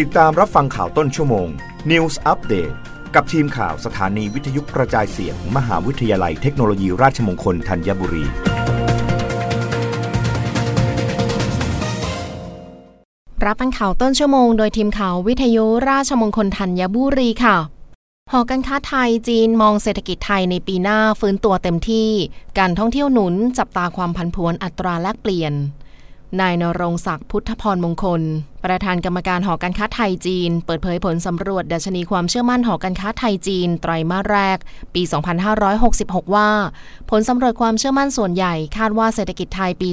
ติดตามรับฟังข่าวต้นชั่วโมง News Update กับทีมข่าวสถานีวิทยุกระจายเสียงมมหาวิทยาลัยเทคโนโลยีราชมงคลธัญบุรี รับฟังข่าวต้นชั่วโมง โดยทีมข่าววิทยุราชมงคลธัญบุรีค่ะหอการค้าไทยจีนมองเศรษฐกิจไทยในปีหน้าฟื้นตัวเต็มที่ การท่องเที่ยวหนุนจับตาความผันผวนอัตราแลกเปลี่ยน นายนรงศักดิ์พุทธพรมงคล ประธานกรรมการหอการค้าไทยจีน เปิดเผยผลสำรวจดัชนีความเชื่อมั่นหอการค้าไทยจีน ไตรมาสแรก ปี 2566 ว่า ผลสำรวจความเชื่อมั่นส่วนใหญ่คาดว่าเศรษฐกิจไทยปี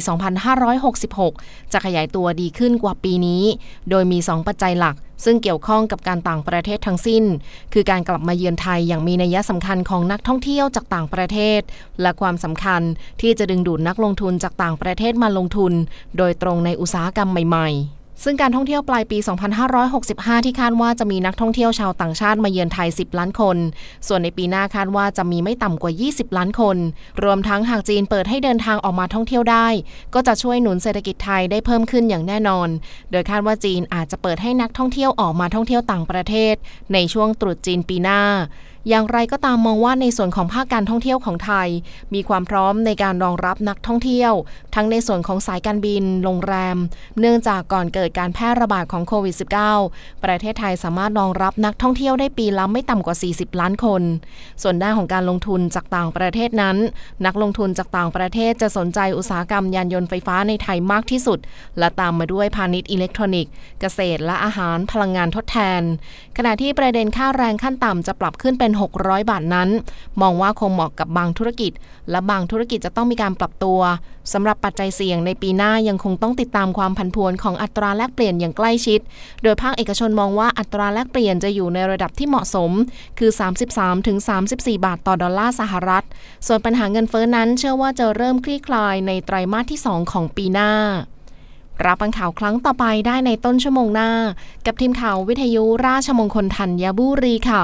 2566 จะขยายตัวดีขึ้นกว่าปีนี้ โดยมี 2 ปัจจัยหลักซึ่งเกี่ยวข้องกับการต่างประเทศทั้งสิ้น คือการกลับมาเยือนไทยอย่างมีนัยสำคัญของนักท่องเที่ยวจากต่างประเทศ และความสำคัญที่จะดึงดูดนักลงทุนจากต่างประเทศมาลงทุน โดยตรงในอุตสาหกรรมใหม่ ๆ ซึ่งการท่องเที่ยวปลายปี 2565 ที่คาดว่าจะมีนักท่องเที่ยวชาวต่างชาติมาเยือนไทย 10 ล้านคน ส่วนในปีหน้าคาดว่าจะมีไม่ต่ำกว่า 20 ล้านคน รวมทั้งหากจีนเปิดให้เดินทางออกมาท่องเที่ยวได้ ก็จะช่วยหนุนเศรษฐกิจไทยได้เพิ่มขึ้นอย่างแน่นอน โดยคาดว่าจีนอาจจะเปิดให้นักท่องเที่ยวออกมาท่องเที่ยวต่างประเทศ ในช่วงตรุษจีนปีหน้าอย่างไรก็ตามมองว่าในส่วนของภาคการท่องเที่ยวของไทย มีความพร้อมในการรองรับนักท่องเที่ยว ทั้งในส่วนของสายการบิน โรงแรม เนื่องจากก่อนเกิดการแพร่ระบาดของโควิด -19 ประเทศไทยสามารถรองรับนักท่องเที่ยวได้ปีละไม่ต่ำกว่า 40 ล้านคน ส่วนด้านของการลงทุนจากต่างประเทศนั้น นักลงทุนจากต่างประเทศจะสนใจอุตสาหกรรมยานยนต์ไฟฟ้าในไทยมากที่สุด และตามมาด้วยพาณิชย์อิเล็กทรอนิกส์ เกษตรและอาหารพลังงานทดแทน ขณะที่ประเด็นค่าแรงขั้นต่ำจะปรับขึ้นเป็น็น 600 บาทนั้น มองว่าคงเหมาะกับบางธุรกิจ และบางธุรกิจจะต้องมีการปรับตัวสำหรับปัจจัยเสี่ยงในปีหน้ายังคงต้องติดตามความผันผวนของอัตราแลกเปลี่ยนอย่างใกล้ชิด โดยภาคเอกชนมองว่าอัตราแลกเปลี่ยนจะอยู่ในระดับที่เหมาะสม คือ 33-34 บาทต่อดอลลาร์สหรัฐ ส่วนปัญหาเงินเฟ้อนั้นเชื่อว่าจะเริ่มคลี่คลายในไตรมาสที่ 2 ของปีหน้ารับฟังข่าวครั้งต่อไปได้ในต้นชั่วโมงหน้า กับทีมข่าววิทยุราชมงคลธัญบุรีค่ะ